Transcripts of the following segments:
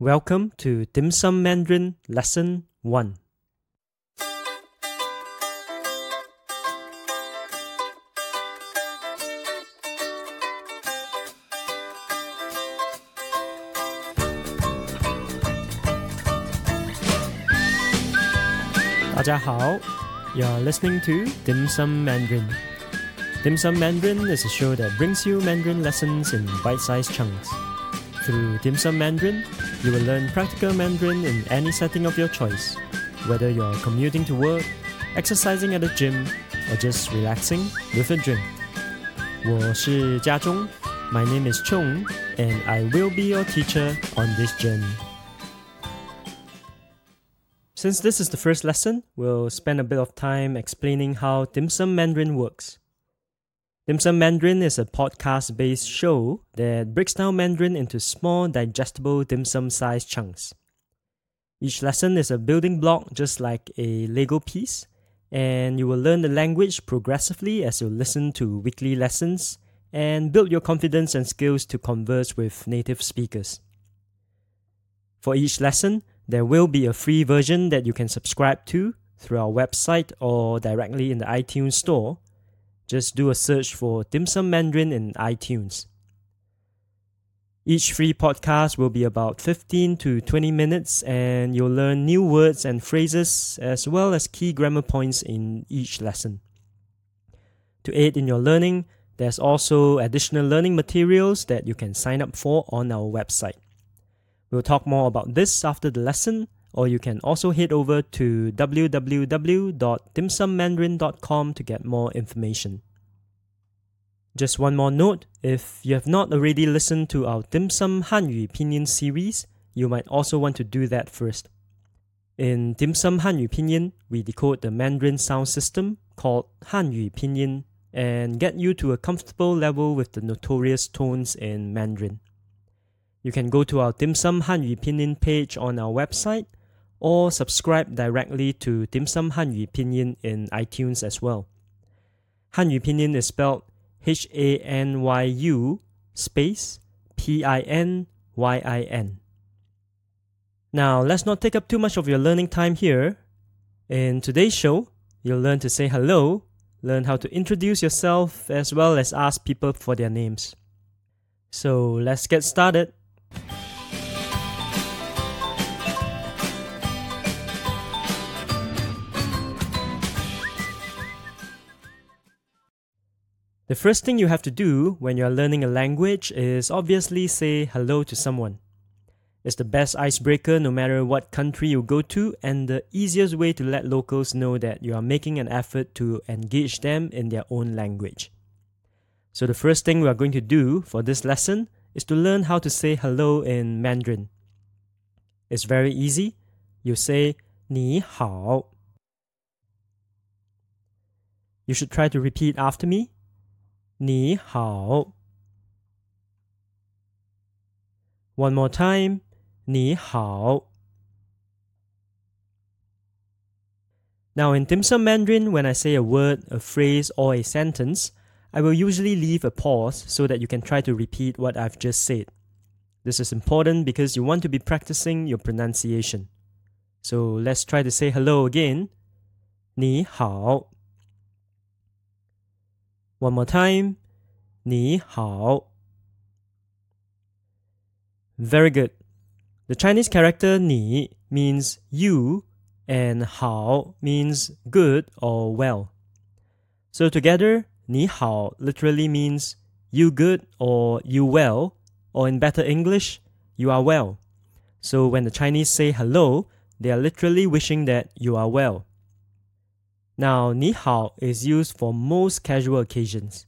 Welcome to Dim Sum Mandarin Lesson 1. Hello, You're listening to Dim Sum Mandarin. Dim Sum Mandarin is a show that brings you Mandarin lessons in bite-sized chunks. Through Dim Sum Mandarin, you will learn practical Mandarin in any setting of your choice, whether you're commuting to work, exercising at the gym, or just relaxing with a drink. 我是家中 My name is Chung, and I will be your teacher on this journey. Since this is the first lesson, we'll spend a bit of time explaining how Dim Sum Mandarin works. Dim Sum Mandarin is a podcast based show that breaks down Mandarin into small, digestible dim sum sized chunks. Each lesson is a building block, just like a Lego piece, and you will learn the language progressively as you listen to weekly lessons and build your confidence and skills to converse with native speakers. For each lesson, there will be a free version that you can subscribe to through our website or directly in the iTunes Store just do a search for Dim Sum Mandarin in iTunes. Each free podcast will be about 15 to 20 minutes, and you'll learn new words and phrases as well as key grammar points in each lesson. To aid in your learning, there's also additional learning materials that you can sign up for on our website. We'll talk more about this after the lesson, or you can also head over to www.dimsummandarin.com to get more information. Just one more note if you have not already listened to our Dim Sum Hanyu Pinyin series, you might also want to do that first. In Dim Sum Hanyu Pinyin, we decode the Mandarin sound system called Hanyu Pinyin and get you to a comfortable level with the notorious tones in Mandarin. You can go to our Dim Sum Hanyu Pinyin page on our website or subscribe directly to Dim Sum Hanyu Pinyin in iTunes as well. Hanyu Pinyin is spelled H A N Y U space P I N Y I N. Now, let's not take up too much of your learning time here. In today's show, you'll learn to say hello, learn how to introduce yourself, as well as ask people for their names. So, let's get started. The first thing you have to do when you're learning a language is obviously say hello to someone. It's the best icebreaker no matter what country you go to, and the easiest way to let locals know that you are making an effort to engage them in their own language. So, the first thing we are going to do for this lesson is to learn how to say hello in Mandarin. It's very easy. You say 你好. You should try to repeat after me 你好. One more time. 你好. Now, in Dim Sum Mandarin, when I say a word, a phrase, or a sentence, I will usually leave a pause so that you can try to repeat what I've just said. This is important because you want to be practicing your pronunciation. So let's try to say hello again. 你好. One more time. 你好. Very good. The Chinese character 你 means you and 好 means good or well. So together, 你好 literally means you good or you well, or in better English, you are well. So when the Chinese say hello, they are literally wishing that you are well. Now, ni hao is used for most casual occasions.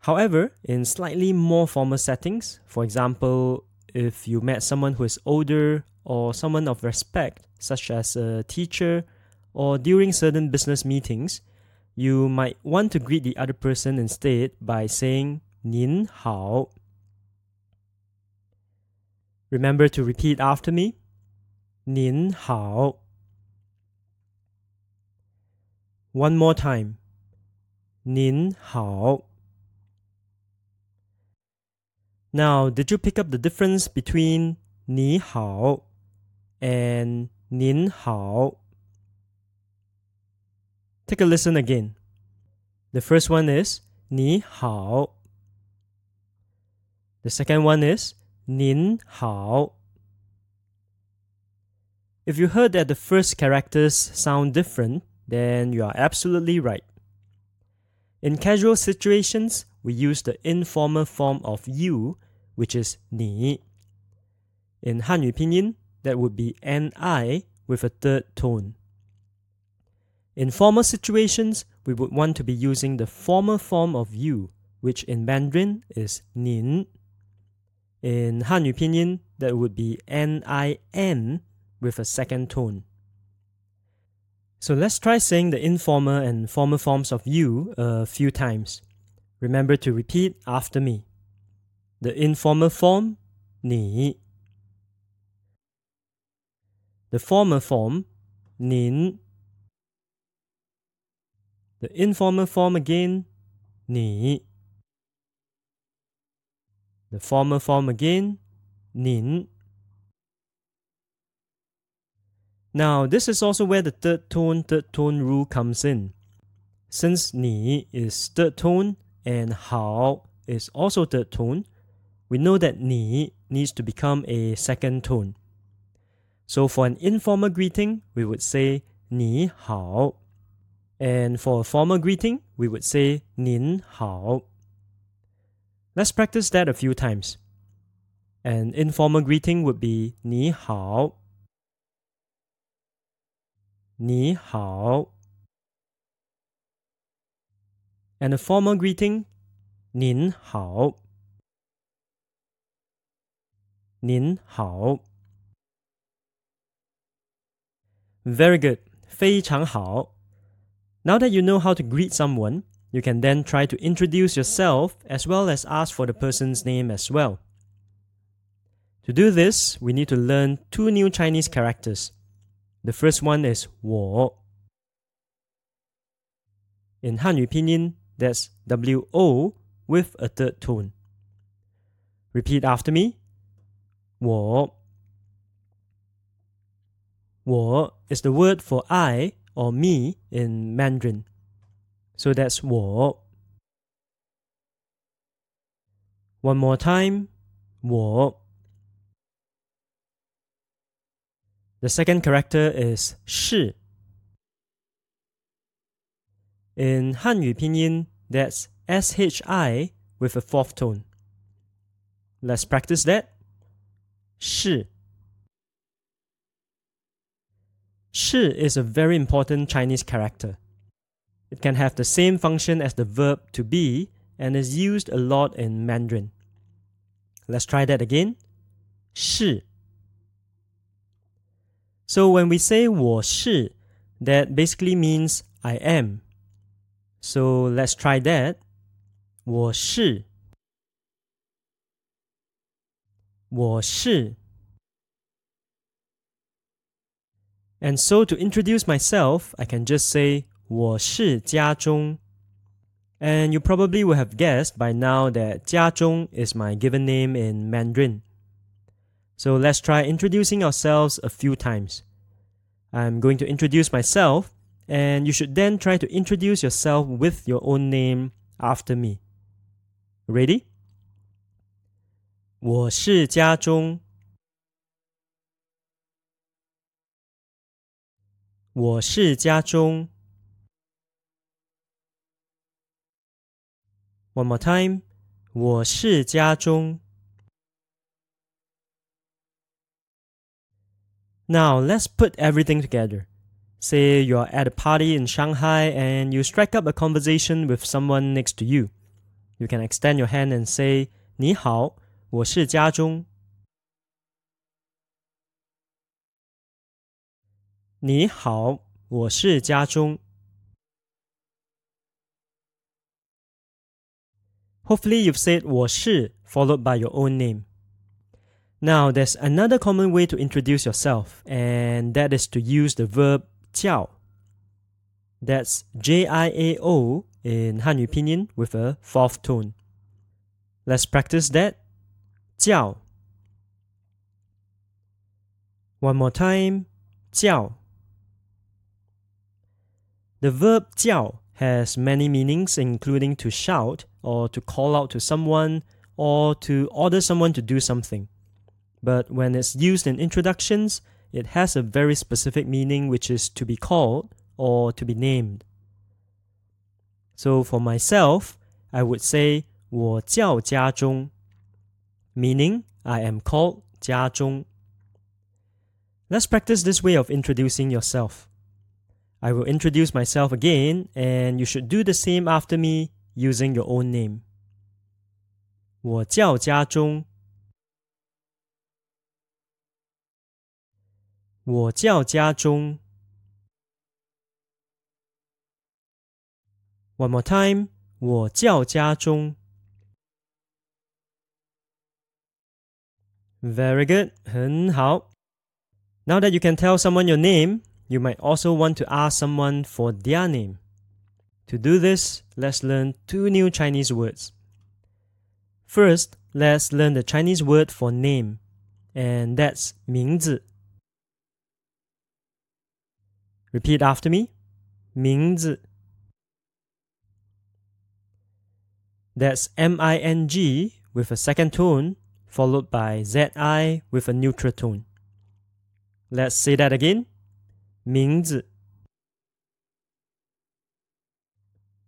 However, in slightly more formal settings, for example, if you met someone who is older or someone of respect, such as a teacher, or during certain business meetings, you might want to greet the other person instead by saying Nin Hao. Remember to repeat after me Nin Hao. One more time. 您好. Now, did you pick up the difference between 你好 and 您好. Take a listen again. The first one is 你好. The second one is 您好. If you heard that the first characters sound different, then you are absolutely right. In casual situations, we use the informal form of you, which is 你. In Hanyu pinyin, that would be ni with a third tone. In formal situations, we would want to be using the formal form of you, which in Mandarin is 您. In Hanyu pinyin, that would be nin with a second tone. So let's try saying the informal and formal forms of you a few times. Remember to repeat after me. The informal form, 你. The formal form, 您. The informal form again, 你. The formal form again, 您. Now, this is also where the third tone, third tone rule comes in. Since ni is third tone and hao is also third tone, we know that ni needs to become a second tone. So for an informal greeting, we would say ni hao. And for a formal greeting, we would say nin hao. Let's practice that a few times. An informal greeting would be ni hao. 你好 and a formal greeting 您好您好 Very good 非常好 Now that you know how to greet someone, you can then try to introduce yourself as well as ask for the person's name as well. To do this, we need to learn two new Chinese characters. The first one is 我. In Hanyu pinyin, that's W-O with a third tone. Repeat after me. 我.我 is the word for I or me in Mandarin. So that's 我. One more time. 我. The second character is 是. In Hanyu pinyin, that's SHI with a fourth tone. Let's practice that. 是. Shi is a very important Chinese character. It can have the same function as the verb to be and is used a lot in Mandarin. Let's try that again. 是. So when we say 我是, that basically means I am. So let's try that. 我是我是 And so to introduce myself, I can just say 我是家中 and you probably will have guessed by now that 家中 is my given name in Mandarin. So let's try introducing ourselves a few times. I'm going to introduce myself, and you should then try to introduce yourself with your own name after me. Ready? 我是家中。我是家中。One more time. 我是家中。 Now let's put everything together. Say you're at a party in Shanghai and you strike up a conversation with someone next to you. You can extend your hand and say, 你好,我是家中.你好,我是家中. Hopefully you've said 我是 followed by your own name. Now, there's another common way to introduce yourself, and that is to use the verb 叫. That's J I A O in Hanyu pinyin with a fourth tone. Let's practice that. 叫 One more time. 叫. The verb 叫 has many meanings, including to shout, or to call out to someone, or to order someone to do something. But when it's used in introductions, it has a very specific meaning, which is to be called or to be named. So for myself, I would say 我叫家中, meaning I am called 家中. Let's practice this way of introducing yourself. I will introduce myself again, and you should do the same after me using your own name. 我叫家中。 我叫家中。One more time. 我叫家中。Very good. 很好。Now that you can tell someone your name, you might also want to ask someone for their name. To do this, let's learn two new Chinese words. First, let's learn the Chinese word for name, and that's 名字. Repeat after me. 名字. That's M I N G with a second tone, followed by Z I with a neutral tone. Let's say that again. 名字.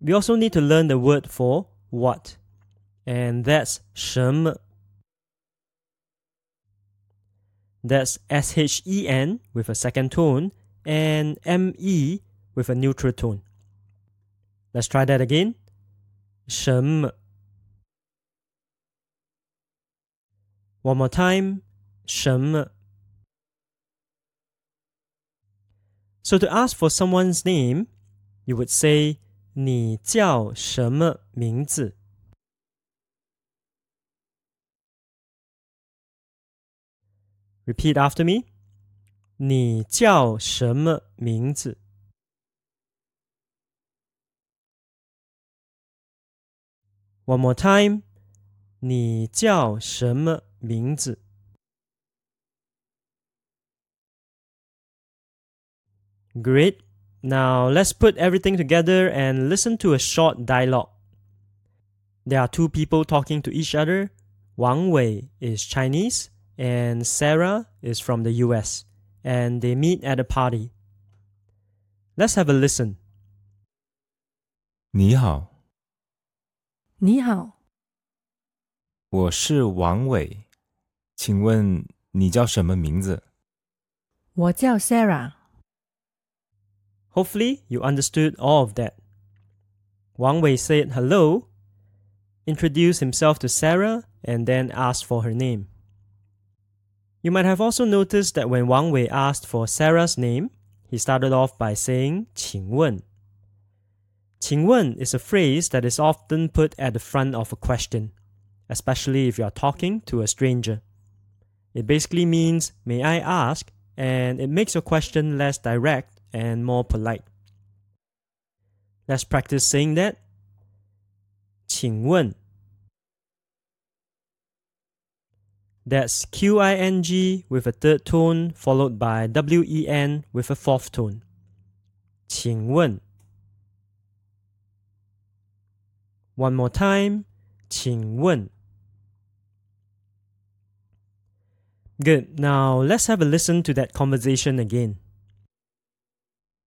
We also need to learn the word for what, and that's 什么. That's S H E N with a second tone and M E with a neutral tone. Let's try that again. 什么. One more time. 什么. So to ask for someone's name, you would say 你叫什么名字? Repeat after me. 你叫什么名字? One more time. 你叫什么名字? Great. Now let's put everything together and listen to a short dialogue. There are two people talking to each other. Wang Wei is Chinese and Sarah is from the US, and they meet at a party. Let's have a listen. 你好，你好，我是王伟，请问你叫什么名字？我叫 Sarah。 Hopefully, you understood all of that. Wang Wei said hello, introduced himself to Sarah, and then asked for her name. You might have also noticed that when Wang Wei asked for Sarah's name, he started off by saying 请问. 请问 is a phrase that is often put at the front of a question, especially if you are talking to a stranger. It basically means, may I ask, and it makes your question less direct and more polite. Let's practice saying that. 请问 That's Q I N G with a third tone followed by W E N with a fourth tone. 请问 One more time. 请问 Good. Now let's have a listen to that conversation again.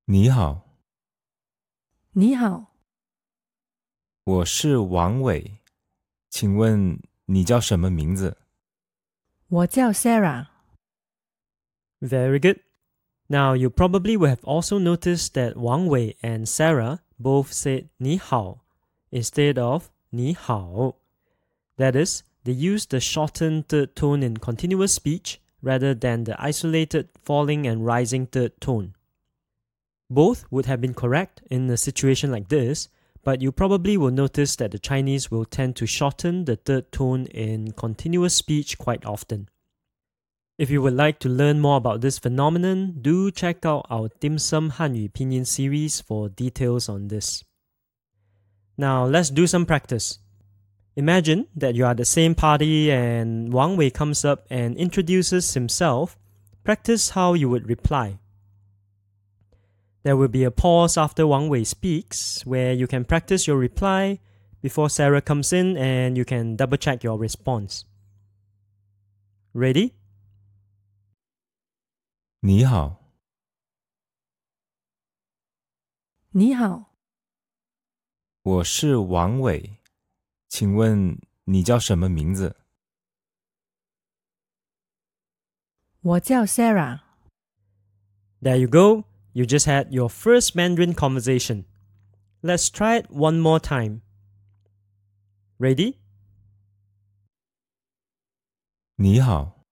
你好，你好，我是王伟，请问你叫什么名字？ 我叫 Sarah. Very good. Now, you probably will have also noticed that Wang Wei and Sarah both said ni hao instead of ni hao. That is, they use the shortened third tone in continuous speech rather than the isolated falling and rising third tone. Both would have been correct in a situation like this, but you probably will notice that the Chinese will tend to shorten the third tone in continuous speech quite often. If you would like to learn more about this phenomenon, do check out our Dim Sum Hanyu Pinyin series for details on this. Now, let's do some practice. Imagine that you are the same party and Wang Wei comes up and introduces himself, practice how you would reply. There will be a pause after Wang Wei speaks where you can practice your reply before Sarah comes in and you can double check your response. Ready? 你好，你好，我是王伟，请问你叫什么名字？我叫 Sarah。 There you go. You just had your first Mandarin conversation. Let's try it one more time. Ready? 你好，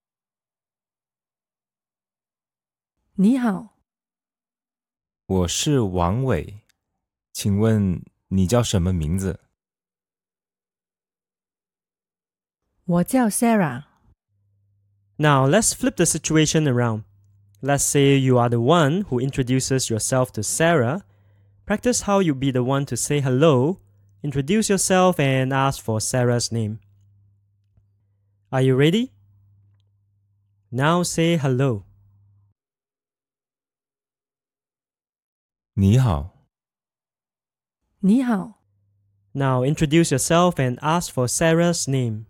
你好，我是王伟，请问你叫什么名字？我叫 Sarah。 Now let's flip the situation around. Let's say you are the one who introduces yourself to Sarah. Practice how you be the one to say hello, introduce yourself, and ask for Sarah's name. Are you ready? Now say hello. 你好，你好， Now introduce yourself and ask for Sarah's name.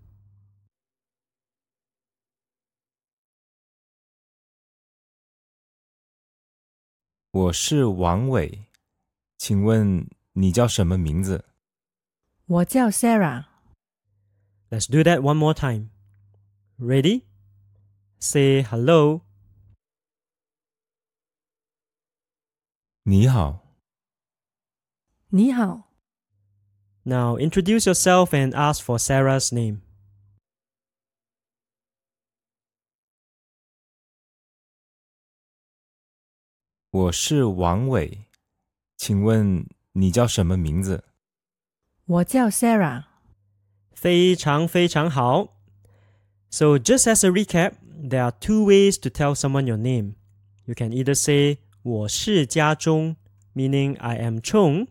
我是王伟，请问你叫什么名字？我叫 Sarah。 Let's do that one more time. Ready? Say hello. 你好，你好， Now introduce yourself and ask for Sarah's name. 我是王伟，请问你叫什么名字？我叫 Sarah。非常非常好. So just as a recap, there are two ways to tell someone your name. You can either say 我是家中 meaning I am Chung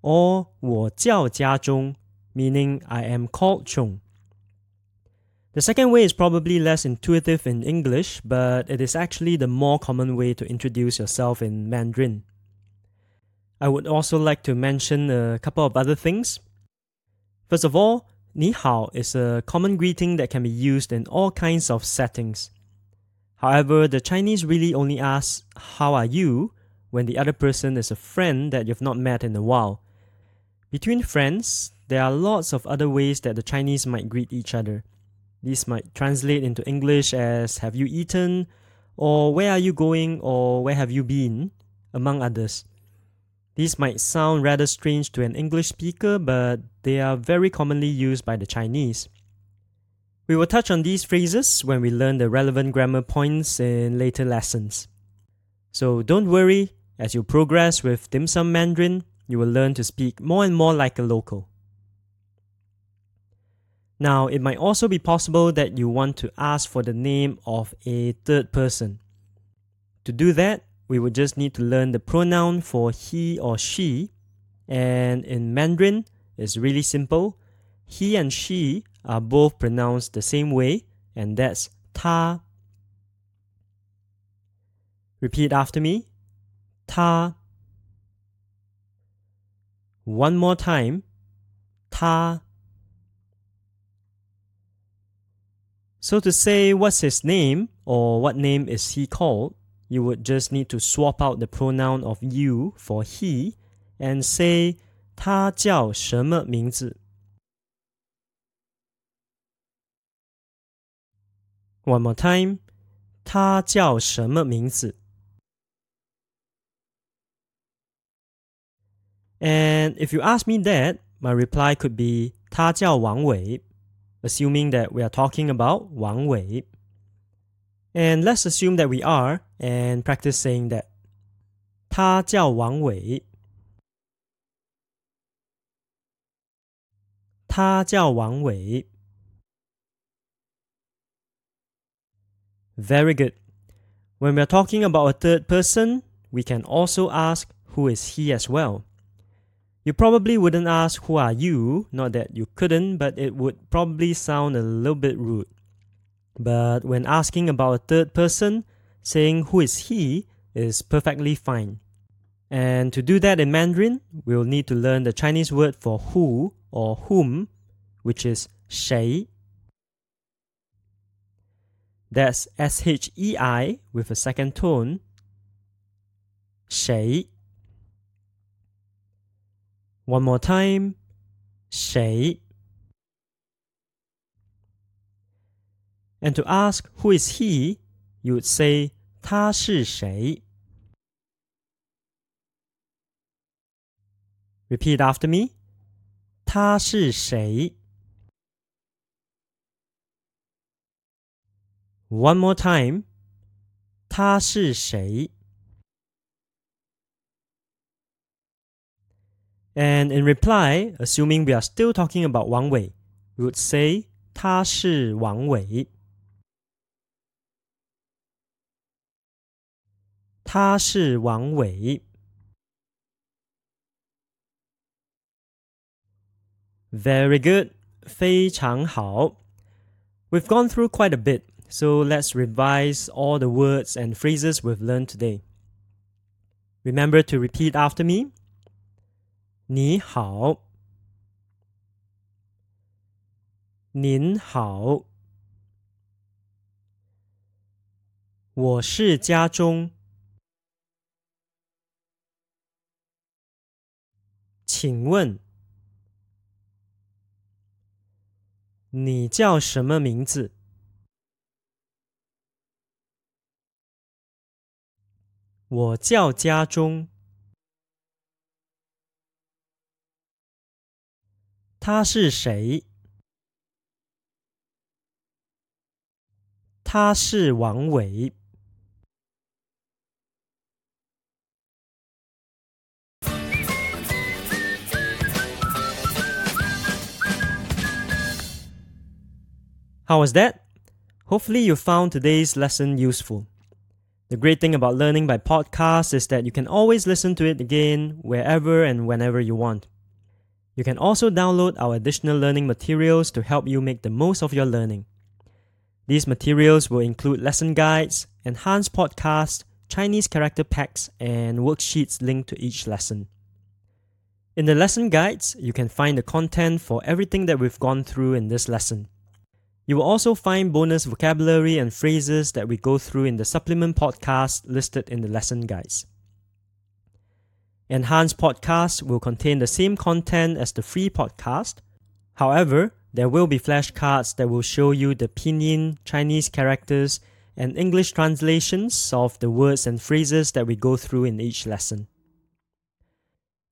or 我叫家中 meaning I am called Chung. The second way is probably less intuitive in English, but it is actually the more common way to introduce yourself in Mandarin. I would also like to mention a couple of other things. First of all, Ni Hao is a common greeting that can be used in all kinds of settings. However, the Chinese really only ask, How are you? when the other person is a friend that you've not met in a while. Between friends, there are lots of other ways that the Chinese might greet each other. These might translate into English as Have you eaten? or Where are you going? or Where have you been? among others. These might sound rather strange to an English speaker, but they are very commonly used by the Chinese. We will touch on these phrases when we learn the relevant grammar points in later lessons. So don't worry, as you progress with Dim Sum Mandarin, you will learn to speak more and more like a local. Now, it might also be possible that you want to ask for the name of a third person. To do that, we would just need to learn the pronoun for he or she, and in Mandarin, it's really simple. He and she are both pronounced the same way, and that's ta. Repeat after me. Ta. One more time. Ta. So to say what's his name or what name is he called, you would just need to swap out the pronoun of you for he and say 他叫什么名字 One more time. 他叫什么名字 And if you ask me that, my reply could be 他叫王伟 assuming that we are talking about Wang Wei. And let's assume that we are and practice saying that. 他叫王伟。他叫王伟。Very good. When we are talking about a third person, we can also ask who is he as well. You probably wouldn't ask who are you, not that you couldn't, but it would probably sound a little bit rude. But when asking about a third person, saying who is he is perfectly fine. And to do that in Mandarin, we'll need to learn the Chinese word for who or whom, which is 谁. That's S H E I with a second tone. 谁. One more time. 谁. And to ask who is he, you would say 他是谁. Repeat after me. 他是谁? One more time. 他是谁? And in reply, assuming we are still talking about Wang Wei, we would say 他是王伟。他是王伟。Very good，非常好。We've gone through quite a bit, so let's revise all the words and phrases we've learned today. Remember to repeat after me. 你好，您好，我是家中，请问你叫什么名字？我叫家中。他是谁？他是王伟。How was that? Hopefully, you found today's lesson useful. The great thing about learning by podcast is that you can always listen to it again wherever and whenever you want. You can also download our additional learning materials to help you make the most of your learning. These materials will include lesson guides, enhanced podcasts, Chinese character packs, and worksheets linked to each lesson. In the lesson guides, you can find the content for everything that we've gone through in this lesson. You will also find bonus vocabulary and phrases that we go through in the supplement podcast listed in the lesson guides. Enhanced podcasts will contain the same content as the free podcast. However, there will be flashcards that will show you the pinyin, Chinese characters, and English translations of the words and phrases that we go through in each lesson.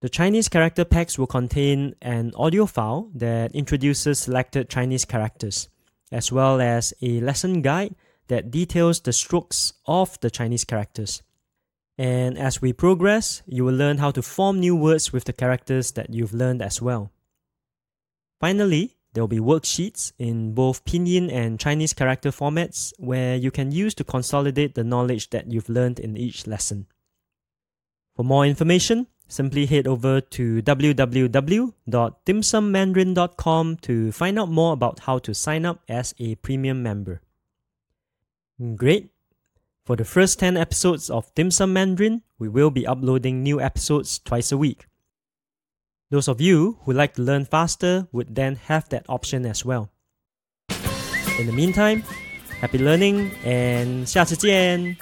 The Chinese character packs will contain an audio file that introduces selected Chinese characters, as well as a lesson guide that details the strokes of the Chinese characters. And as we progress, you will learn how to form new words with the characters that you've learned as well. Finally, there will be worksheets in both Pinyin and Chinese character formats where you can use to consolidate the knowledge that you've learned in each lesson. For more information, simply head over to www.dimsummandarin.com to find out more about how to sign up as a premium member. Great! For the first 10 episodes of Dim Sum Mandarin, we will be uploading new episodes twice a week. Those of you who like to learn faster would then have that option as well. In the meantime, happy learning and 下次见!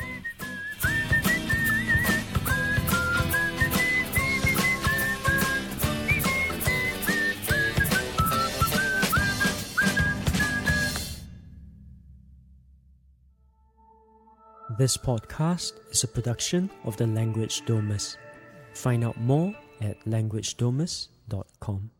This podcast is a production of the Language Domus. Find out more at languagedomus.com.